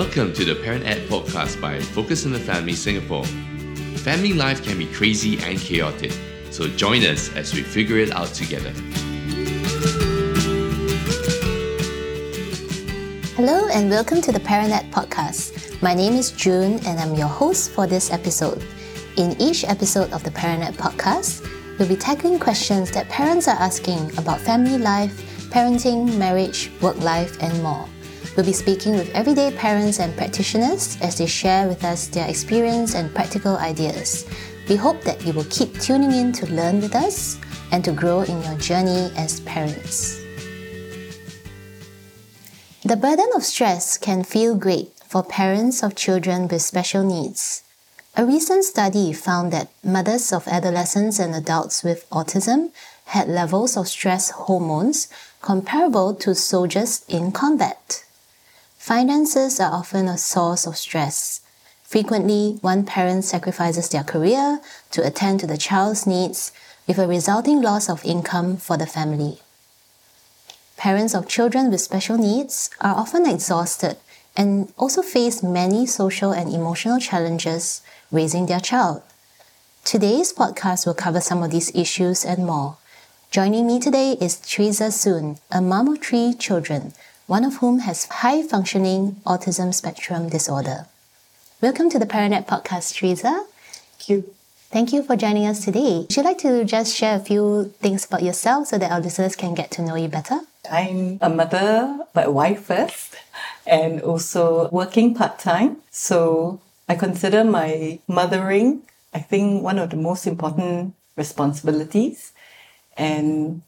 Welcome to the Parent Ed podcast by Focus on the Family Singapore. Family life can be crazy and chaotic, so join us as we figure it out together. Hello and welcome to the Parent Ed podcast. My name is June and I'm your host for this episode. In each episode of the Parent Ed podcast, we'll be tackling questions that parents are asking about family life, parenting, marriage, work life, and more. We'll be speaking with everyday parents and practitioners as they share with us their experience and practical ideas. We hope that you will keep tuning in to learn with us and to grow in your journey as parents. The burden of stress can feel great for parents of children with special needs. A recent study found that mothers of adolescents and adults with autism had levels of stress hormones comparable to soldiers in combat. Finances are often a source of stress. Frequently, one parent sacrifices their career to attend to the child's needs, with a resulting loss of income for the family. Parents of children with special needs are often exhausted and also face many social and emotional challenges raising their child. Today's podcast will cover some of these issues and more. Joining me today is Teresa Soon, a mom of three children one of whom has high functioning autism spectrum disorder. Welcome to the Parent Ed podcast, Teresa. Thank you. Thank you for joining us today. Would you like to just share a few things about yourself so that our listeners can get to know you better? I'm a mother, but a wife first, and also working part time. So I consider my mothering, I think, one of the most important responsibilities. And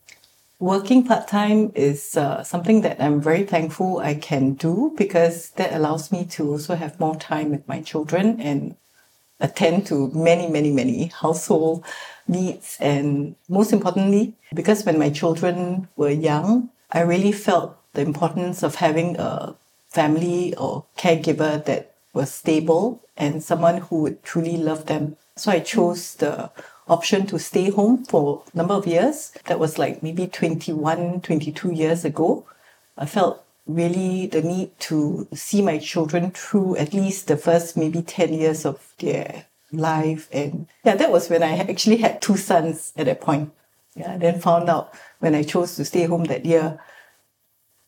Working part time is uh, something that I'm very thankful I can do because that allows me to also have more time with my children and attend to many, many, many household needs. And most importantly, because when my children were young, I really felt the importance of having a family or caregiver that was stable and someone who would truly love them. So I chose the option to stay home for a number of years. That was like maybe 21, 22 years ago. I felt really the need to see my children through at least the first maybe 10 years of their life. And yeah, that was when I actually had two sons at that point. Yeah, then found out when I chose to stay home that year,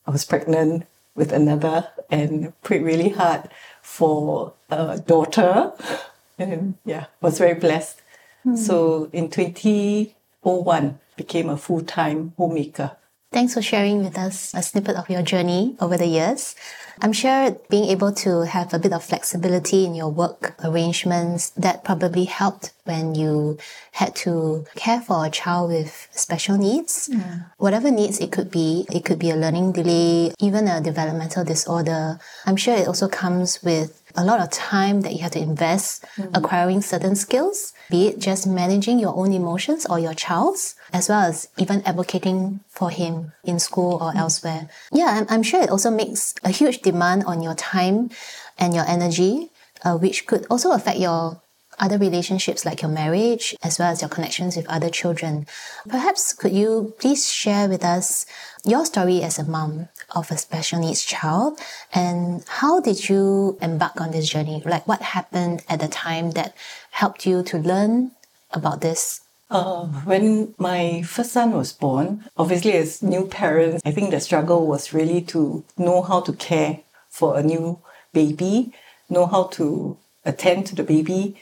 I was pregnant with another and prayed really hard for a daughter. And yeah, was very blessed. Hmm. So in 2001, became a full-time homemaker. Thanks for sharing with us a snippet of your journey over the years. I'm sure being able to have a bit of flexibility in your work arrangements that probably helped when you had to care for a child with special needs. Yeah. Whatever needs it could be, it could be a learning delay, even a developmental disorder. I'm sure it also comes with a lot of time that you have to invest mm-hmm. acquiring certain skills, be it just managing your own emotions or your child's, as well as even advocating for him in school or mm-hmm. elsewhere. Yeah, I'm, I'm, sure it also makes a huge demand on your time and your energy, uh, which could also affect your other relationships like your marriage as well as your connections with other children. Perhaps could you please share with us your story as a mom of a special needs child and how did you embark on this journey? Like what happened at the time that helped you to learn about this? Uh, when my first son was born, obviously as new parents, I think the struggle was really to know how to care for a new baby, know how to attend to the baby,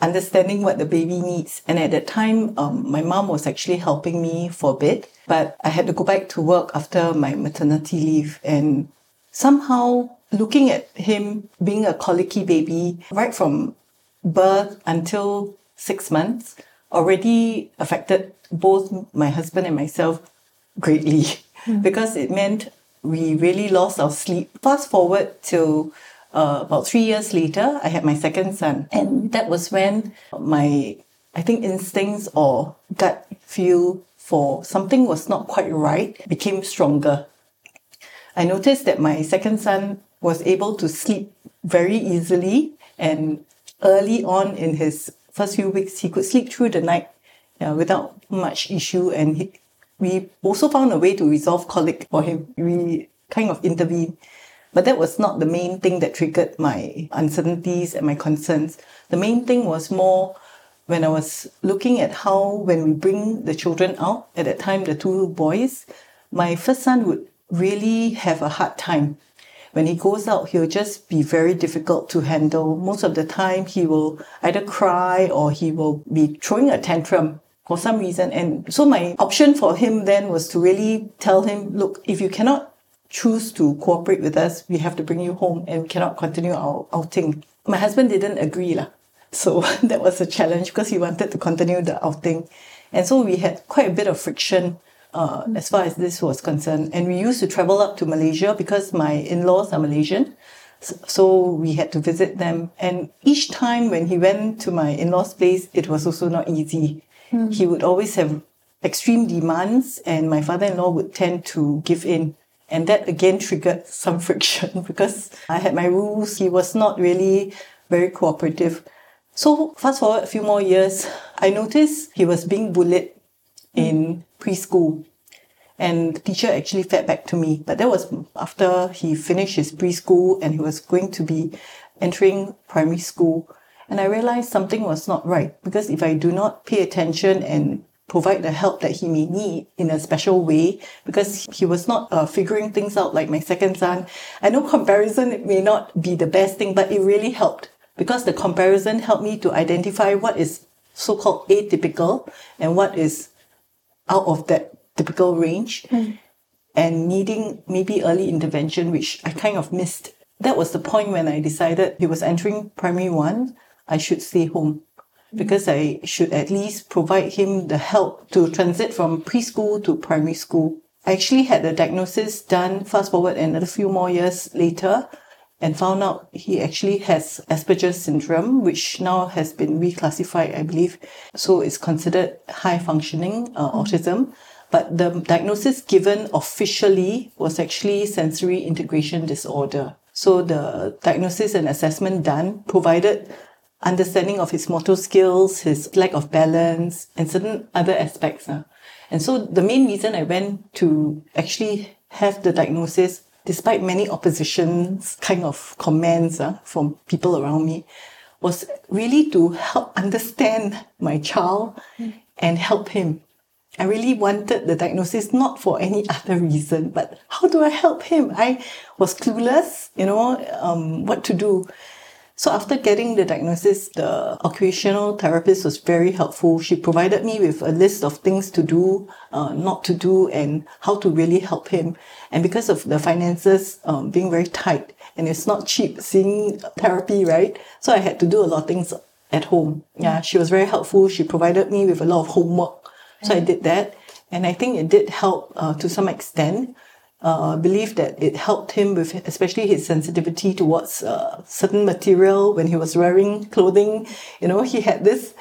understanding what the baby needs. And at that time, um, my mom was actually helping me for a bit, but I had to go back to work after my maternity leave. And somehow, looking at him being a colicky baby right from birth until six months already affected both my husband and myself greatly mm. because it meant we really lost our sleep. Fast forward to uh, about three years later, I had my second son. And that was when my, I think, instincts or gut feel for something was not quite right became stronger. I noticed that my second son was able to sleep very easily and early on in his first few weeks, he could sleep through the night uh, without much issue. And he, we also found a way to resolve colic for him. We kind of intervened But that was not the main thing that triggered my uncertainties and my concerns. The main thing was more when I was looking at how, when we bring the children out, at that time, the two boys, my first son would really have a hard time. When he goes out, he'll just be very difficult to handle. Most of the time, he will either cry or he will be throwing a tantrum for some reason. And so my option for him then was to really tell him, look, if you cannot choose to cooperate with us, we have to bring you home and we cannot continue our outing. My husband didn't agree. Lah. So that was a challenge because he wanted to continue the outing. And so we had quite a bit of friction uh, as far as this was concerned. And we used to travel up to Malaysia because my in-laws are Malaysian. So we had to visit them. And each time when he went to my in-laws place, it was also not easy. Mm. He would always have extreme demands and my father-in-law would tend to give in. And that again triggered some friction because I had my rules. He was not really very cooperative. So fast forward a few more years, I noticed he was being bullied in preschool. And the teacher actually fed back to me. But that was after he finished his preschool and he was going to be entering primary school. And I realized something was not right because if I do not pay attention and provide the help that he may need in a special way because he was not uh, figuring things out like my second son. I know comparison may not be the best thing, but it really helped because the comparison helped me to identify what is so-called atypical and what is out of that typical range mm. and needing maybe early intervention, which I kind of missed. That was the point when I decided he was entering primary one, I should stay home because I should at least provide him the help to transit from preschool to primary school. I actually had the diagnosis done fast forward another few more years later and found out he actually has Asperger's syndrome, which now has been reclassified, I believe. So it's considered high functioning uh, autism. But the diagnosis given officially was actually sensory integration disorder. So the diagnosis and assessment done provided understanding of his motor skills, his lack of balance, and certain other aspects. Uh. And so the main reason I went to actually have the diagnosis despite many oppositions kind of comments uh, from people around me, was really to help understand my child mm. and help him. I really wanted the diagnosis not for any other reason, but how do I help him? I was clueless, you know, um, what to do. So after getting the diagnosis, the occupational therapist was very helpful. She provided me with a list of things to do, uh, not to do, and how to really help him. And because of the finances um, being very tight, and it's not cheap seeing therapy, right? So I had to do a lot of things at home. Yeah, she was very helpful. She provided me with a lot of homework. So I did that. And I think it did help uh, to some extent uh, believe that it helped him with especially his sensitivity towards uh, certain material when he was wearing clothing. You know, he had this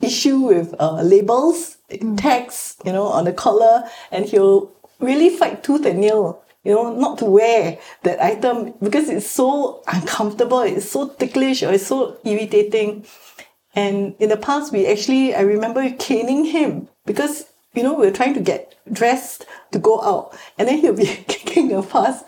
issue with uh, labels, mm. tags, you know, on the collar, and he'll really fight tooth and nail. You know, not to wear that item because it's so uncomfortable, it's so ticklish, or it's so irritating. And in the past, we actually, I remember caning him because you know, we are trying to get dressed to go out. And then he'll be kicking a fuss.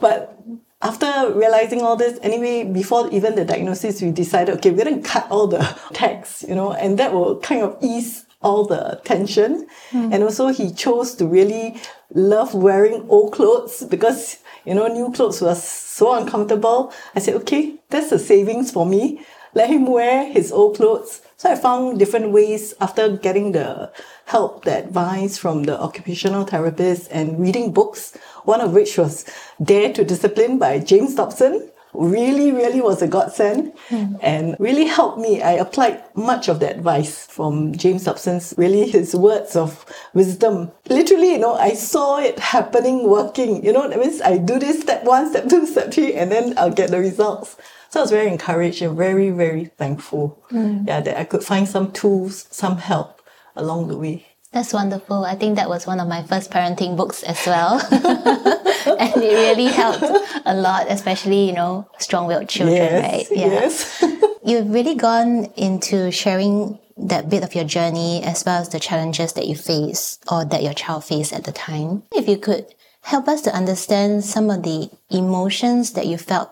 But after realizing all this, anyway, before even the diagnosis, we decided, okay, we're going to cut all the tags, you know, and that will kind of ease all the tension. Mm. And also he chose to really love wearing old clothes because, you know, new clothes was so uncomfortable. I said, okay, that's a savings for me. Let him wear his old clothes. So I found different ways after getting the help, the advice from the occupational therapist and reading books, one of which was Dare to Discipline by James Dobson. Really, really was a godsend mm. and really helped me. I applied much of the advice from James Dobson's, really his words of wisdom. Literally, you know, I saw it happening, working. You know, that means I do this step one, step two, step three, and then I'll get the results. So I was very encouraged and very, very thankful. Mm. Yeah, that I could find some tools, some help along the way. That's wonderful. I think that was one of my first parenting books as well. and it really helped a lot, especially, you know, strong willed children, yes, right? Yeah. Yes. You've really gone into sharing that bit of your journey as well as the challenges that you face or that your child faced at the time. If you could help us to understand some of the emotions that you felt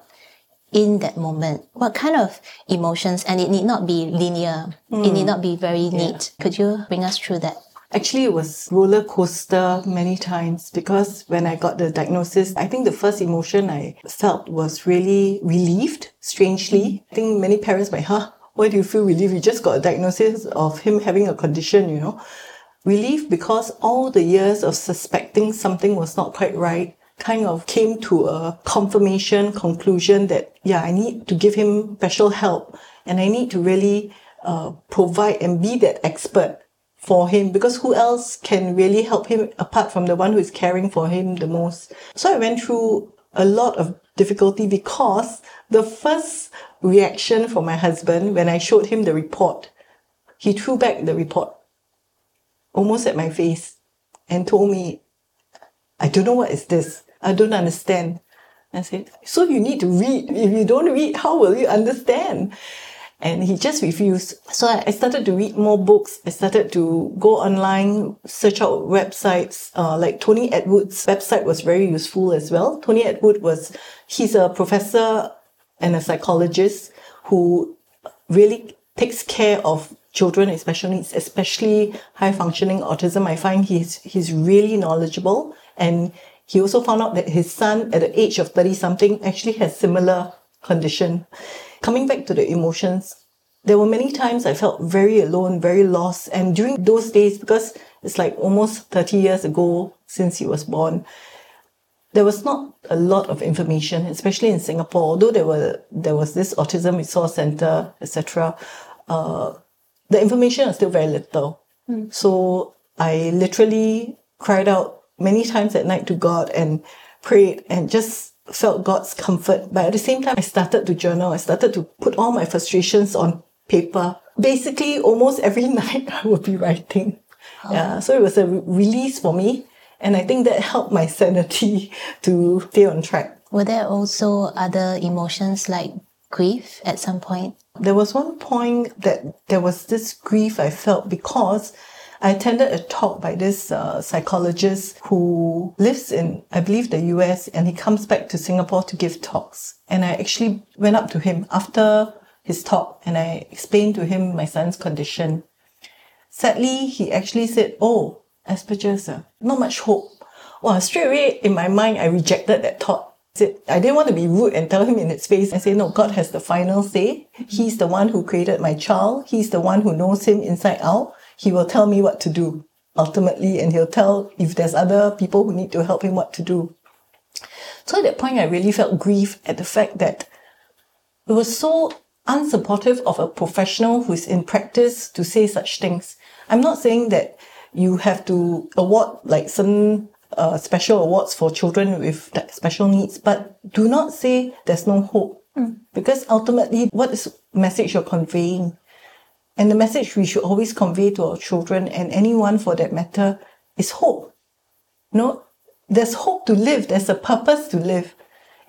in that moment? What kind of emotions? And it need not be linear. It need mm. not be very neat. Could you bring us through that? Actually, it was roller coaster many times because when I got the diagnosis, I think the first emotion I felt was really relieved, strangely. I think many parents might, huh, why do you feel relieved? You just got a diagnosis of him having a condition, you know. Relief because all the years of suspecting something was not quite right kind of came to a confirmation conclusion that, yeah, I need to give him special help and I need to really uh, provide and be that expert for him because who else can really help him apart from the one who is caring for him the most. So I went through a lot of difficulty because the first reaction from my husband when I showed him the report, he threw back the report almost at my face and told me, I don't know what is this. I don't understand. I said, so you need to read. If you don't read, how will you understand? And he just refused. So I started to read more books. I started to go online, search out websites. Uh, like Tony Attwood's website was very useful as well. Tony Attwood was, he's a professor and a psychologist who really takes care of children needs, especially high functioning autism. I find he's, he's really knowledgeable and he also found out that his son at the age of 30 something actually has similar condition. Coming back to the emotions, there were many times I felt very alone, very lost. And during those days, because it's like almost 30 years ago since he was born, there was not a lot of information, especially in Singapore. Although there were there was this autism resource center, etc., uh, the information was still very little. Mm. So I literally cried out many times at night to God and prayed and just felt God's comfort. But at the same time, I started to journal. I started to put all my frustrations on paper. Basically, almost every night I would be writing. Oh. Yeah, so it was a re- release for me. And I think that helped my sanity to stay on track. Were there also other emotions like grief at some point? There was one point that there was this grief I felt because I attended a talk by this uh, psychologist who lives in, I believe, the US, and he comes back to Singapore to give talks. And I actually went up to him after his talk and I explained to him my son's condition. Sadly, he actually said, Oh, Asperger's, uh, not much hope. Well, straight away in my mind, I rejected that thought. I didn't want to be rude and tell him in his face and say, no, God has the final say. He's the one who created my child. He's the one who knows him inside out he will tell me what to do ultimately, and he'll tell if there's other people who need to help him what to do. So at that point, I really felt grief at the fact that it was so unsupportive of a professional who's in practice to say such things. I'm not saying that you have to award like certain uh, special awards for children with special needs, but do not say there's no hope. Mm. Because ultimately, what is message you're conveying? And the message we should always convey to our children and anyone for that matter is hope. no, there's hope to live. There's a purpose to live.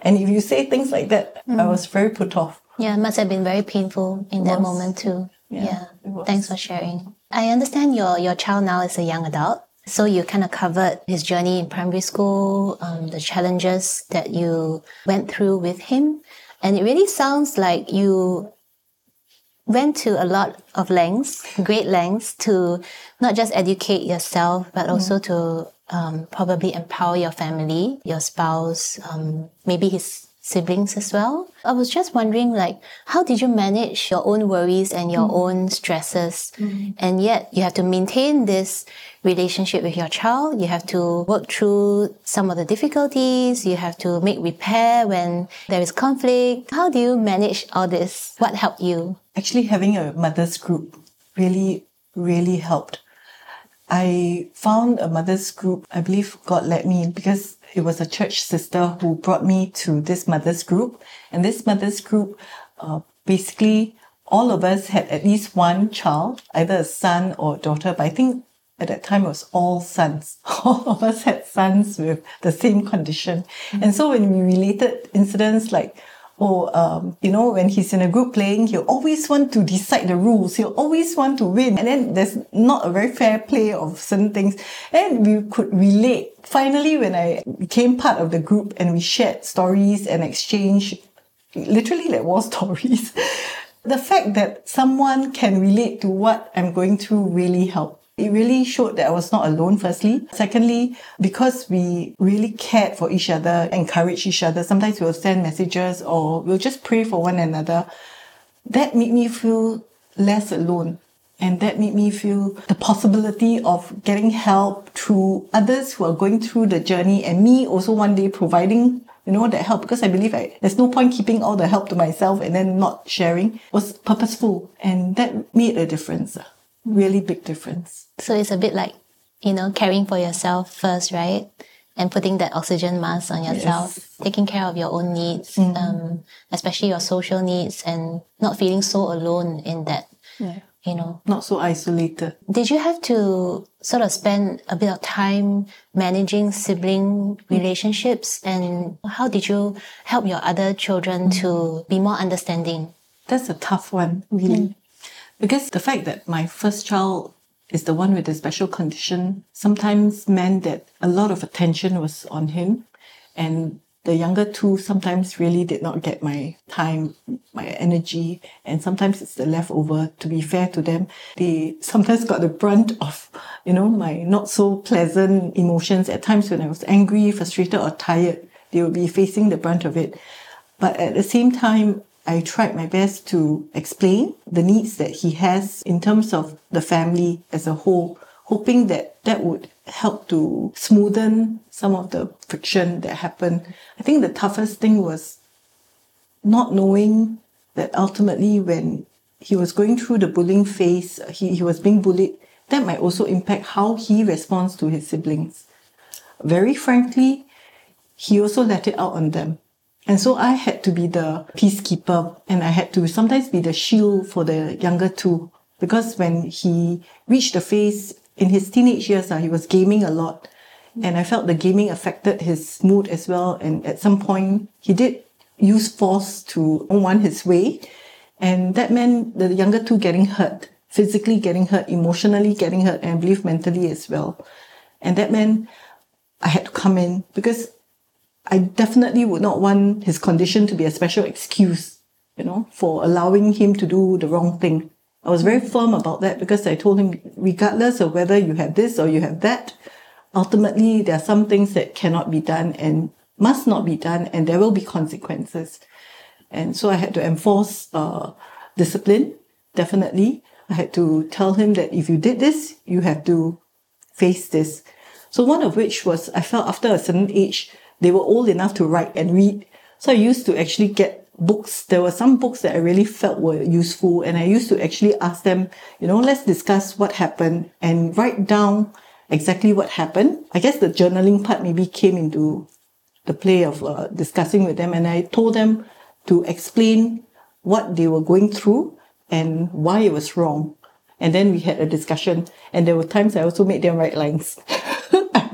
And if you say things like that, mm. I was very put off. Yeah, it must have been very painful in that moment too. Yeah. yeah. Thanks for sharing. I understand your, your child now is a young adult. So you kind of covered his journey in primary school, um, the challenges that you went through with him. And it really sounds like you went to a lot of lengths, great lengths to not just educate yourself, but also mm. to um, probably empower your family, your spouse, um, maybe his siblings as well. I was just wondering, like, how did you manage your own worries and your mm. own stresses? Mm. And yet you have to maintain this relationship with your child. You have to work through some of the difficulties. You have to make repair when there is conflict. How do you manage all this? What helped you? Actually, having a mother's group really, really helped. I found a mother's group. I believe God led me because it was a church sister who brought me to this mother's group. And this mother's group, uh, basically, all of us had at least one child, either a son or a daughter. But I think at that time it was all sons. All of us had sons with the same condition. Mm-hmm. And so when we related incidents like, or um, you know when he's in a group playing he'll always want to decide the rules. He'll always want to win. And then there's not a very fair play of certain things. And we could relate. Finally when i became part of the group and we shared stories and exchange literally like war stories the fact that someone can relate to what i'm going through really helped it really showed that I was not alone, firstly. Secondly, because we really cared for each other, encouraged each other, sometimes we'll send messages or we'll just pray for one another. That made me feel less alone. And that made me feel the possibility of getting help through others who are going through the journey and me also one day providing you know, that help because I believe I, there's no point keeping all the help to myself and then not sharing was purposeful and that made a difference really big difference. So it's a bit like, you know, caring for yourself first, right? And putting that oxygen mask on yourself, yes. taking care of your own needs, mm-hmm. um, especially your social needs, and not feeling so alone in that. Yeah. You know, not so isolated. Did you have to sort of spend a bit of time managing sibling relationships, and how did you help your other children mm-hmm. to be more understanding? That's a tough one, really. Mm. Because the fact that my first child is the one with the special condition sometimes meant that a lot of attention was on him. And the younger two sometimes really did not get my time, my energy, and sometimes it's the leftover. To be fair to them, they sometimes got the brunt of, you know, my not so pleasant emotions. At times when I was angry, frustrated, or tired, they would be facing the brunt of it. But at the same time, I tried my best to explain the needs that he has in terms of the family as a whole, hoping that that would help to smoothen some of the friction that happened. I think the toughest thing was not knowing that ultimately when he was going through the bullying phase, he, he was being bullied, that might also impact how he responds to his siblings. Very frankly, he also let it out on them. And so I had to be the peacekeeper and I had to sometimes be the shield for the younger two. Because when he reached the phase in his teenage years, uh, he was gaming a lot. And I felt the gaming affected his mood as well. And at some point, he did use force to want his way. And that meant the younger two getting hurt, physically getting hurt, emotionally getting hurt, and I believe mentally as well. And that meant I had to come in because I definitely would not want his condition to be a special excuse, you know, for allowing him to do the wrong thing. I was very firm about that because I told him, regardless of whether you have this or you have that, ultimately there are some things that cannot be done and must not be done, and there will be consequences. And so I had to enforce uh, discipline, definitely. I had to tell him that if you did this, you have to face this. So one of which was I felt after a certain age, they were old enough to write and read. So I used to actually get books. There were some books that I really felt were useful. And I used to actually ask them, you know, let's discuss what happened and write down exactly what happened. I guess the journaling part maybe came into the play of uh, discussing with them. And I told them to explain what they were going through and why it was wrong. And then we had a discussion. And there were times I also made them write lines.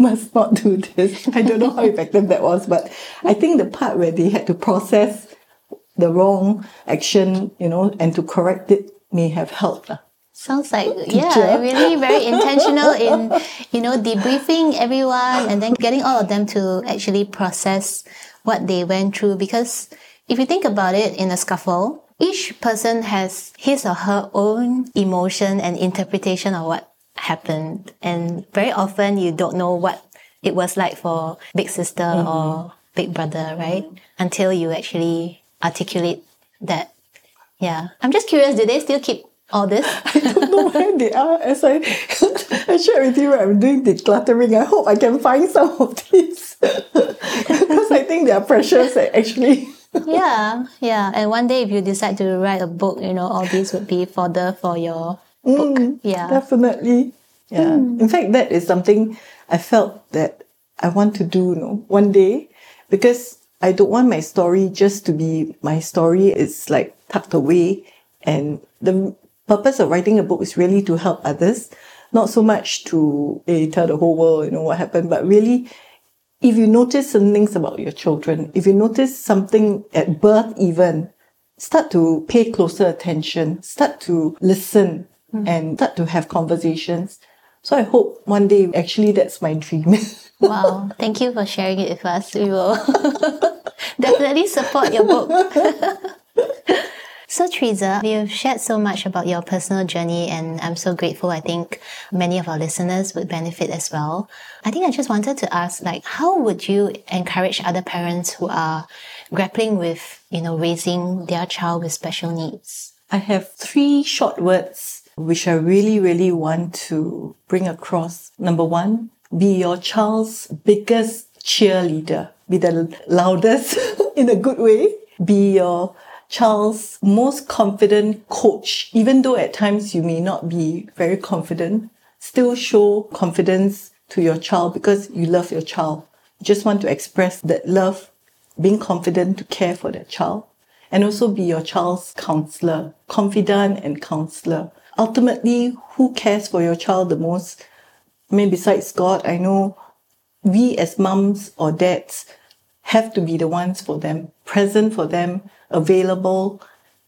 must not do this. I don't know how effective that was, but I think the part where they had to process the wrong action, you know, and to correct it may have helped. Sounds like yeah, really very intentional in you know debriefing everyone and then getting all of them to actually process what they went through. Because if you think about it, in a scuffle, each person has his or her own emotion and interpretation of what happened. And very often you don't know what it was like for big sister mm-hmm. or big brother, right? Until you actually articulate that. Yeah. I'm just curious, do they still keep all this? I don't know where they are. As I, I shared with you, I'm doing decluttering. I hope I can find some of these. because I think they are precious actually. yeah, yeah. And one day if you decide to write a book, you know, all these would be fodder for your book. Mm, yeah. Definitely. Yeah. Mm. In fact, that is something I felt that I want to do, you know, one day because I don't want my story just to be my story. It's like tucked away. And the purpose of writing a book is really to help others, not so much to eh, tell the whole world, you know, what happened, but really if you notice some things about your children, if you notice something at birth even, start to pay closer attention, start to listen Mm. and start to have conversations. So I hope one day actually that's my dream. Wow, thank you for sharing it with us. We will definitely support your book. So, Teresa, you've shared so much about your personal journey, and I'm so grateful. I think many of our listeners would benefit as well. I think I just wanted to ask, like, how would you encourage other parents who are grappling with, you know, raising their child with special needs? I have three short words which I really, really want to bring across. Number one, be your child's biggest cheerleader. Be the loudest in a good way. Be your child's most confident coach, even though at times you may not be very confident, still show confidence to your child because you love your child. You just want to express that love, being confident to care for that child, and also be your child's counselor, confidant and counselor. Ultimately, who cares for your child the most? I mean, besides God, I know we as mums or dads have to be the ones for them, present for them, available,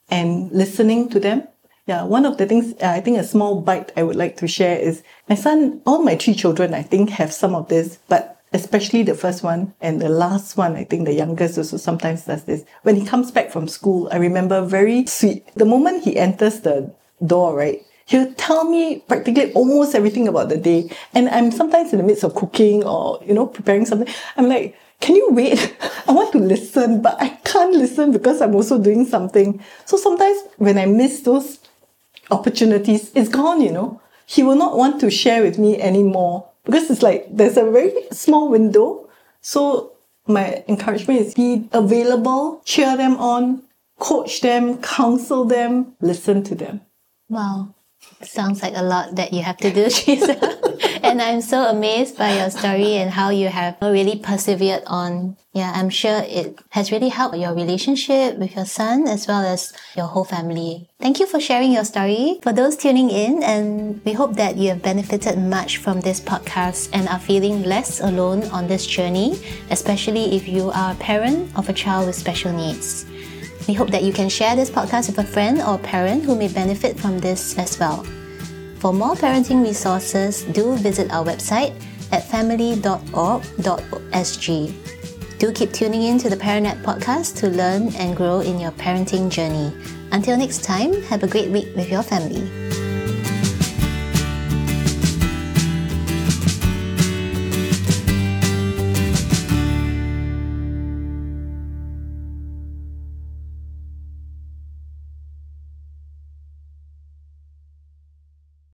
and listening to them. Yeah, one of the things uh, I think a small bite I would like to share is my son, all my three children, I think, have some of this, but especially the first one and the last one, I think the youngest also sometimes does this. When he comes back from school, I remember very sweet. The moment he enters the door, right? He'll tell me practically almost everything about the day. And I'm sometimes in the midst of cooking or, you know, preparing something. I'm like, can you wait? I want to listen, but I can't listen because I'm also doing something. So sometimes when I miss those opportunities, it's gone, you know. He will not want to share with me anymore because it's like there's a very small window. So my encouragement is be available, cheer them on, coach them, counsel them, listen to them. Wow. Sounds like a lot that you have to do, Teresa. and I'm so amazed by your story and how you have really persevered on. Yeah, I'm sure it has really helped your relationship with your son as well as your whole family. Thank you for sharing your story. For those tuning in, and we hope that you have benefited much from this podcast and are feeling less alone on this journey, especially if you are a parent of a child with special needs. We hope that you can share this podcast with a friend or parent who may benefit from this as well. For more parenting resources, do visit our website at family.org.sg. Do keep tuning in to the Parent Ed podcast to learn and grow in your parenting journey. Until next time, have a great week with your family.